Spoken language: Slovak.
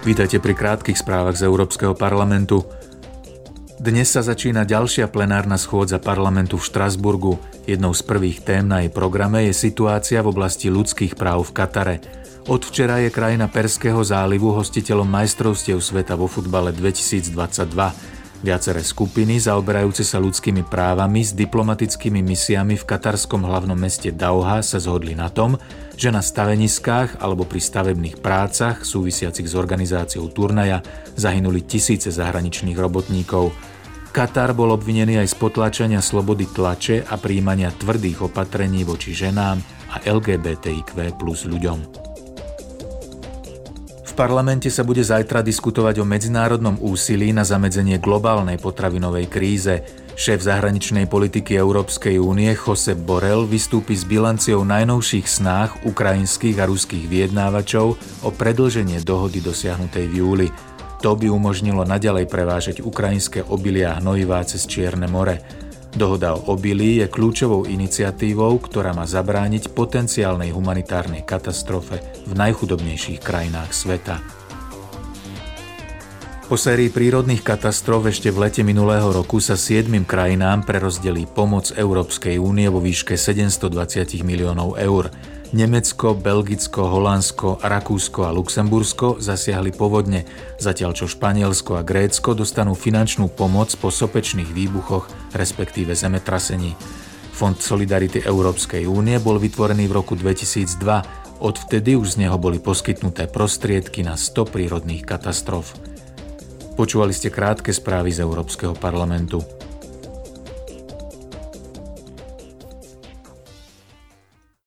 Vítajte pri krátkých správach z Európskeho parlamentu. Dnes sa začína ďalšia plenárna schôdza parlamentu v Štrasburgu. Jednou z prvých tém na jej programe je situácia v oblasti ľudských práv v Katare. Od včera je krajina Perského zálivu hostiteľom majstrovstiev sveta vo futbale 2022. Viaceré skupiny zaoberajúce sa ľudskými právami s diplomatickými misiami v katarskom hlavnom meste Dauha sa zhodli na tom, že na staveniskách alebo pri stavebných prácach súvisiacich s organizáciou turnaja zahynuli tisíce zahraničných robotníkov. Katar bol obvinený aj z potlačania slobody tlače a príjmania tvrdých opatrení voči ženám a LGBTIQ plus ľuďom parlamente sa bude zajtra diskutovať o medzinárodnom úsilí na zamedzenie globálnej potravinovej kríze. Šéf zahraničnej politiky Európskej únie Josep Borel vystúpi s bilanciou najnovších snách ukrajinských a ruských vyjednávačov o predlženie dohody dosiahnutej v júli. To by umožnilo naďalej prevážať ukrajinské obilia a hnojivá cez Čierne more. Dohoda o obilí je kľúčovou iniciatívou, ktorá má zabrániť potenciálnej humanitárnej katastrofe v najchudobnejších krajinách sveta. Po sérii prírodných katastrof ešte v lete minulého roku sa siedmým krajinám prerozdelí pomoc Európskej únie vo výške 720 miliónov eur. Nemecko, Belgicko, Holandsko, Rakúsko a Luxembursko zasiahli povodne, zatiaľ čo Španielsko a Grécko dostanú finančnú pomoc po sopečných výbuchoch, respektíve zemetrasení. Fond Solidarity Európskej únie bol vytvorený v roku 2002, odvtedy už z neho boli poskytnuté prostriedky na 100 prírodných katastrof. Počúvali ste krátke správy z Európskeho parlamentu.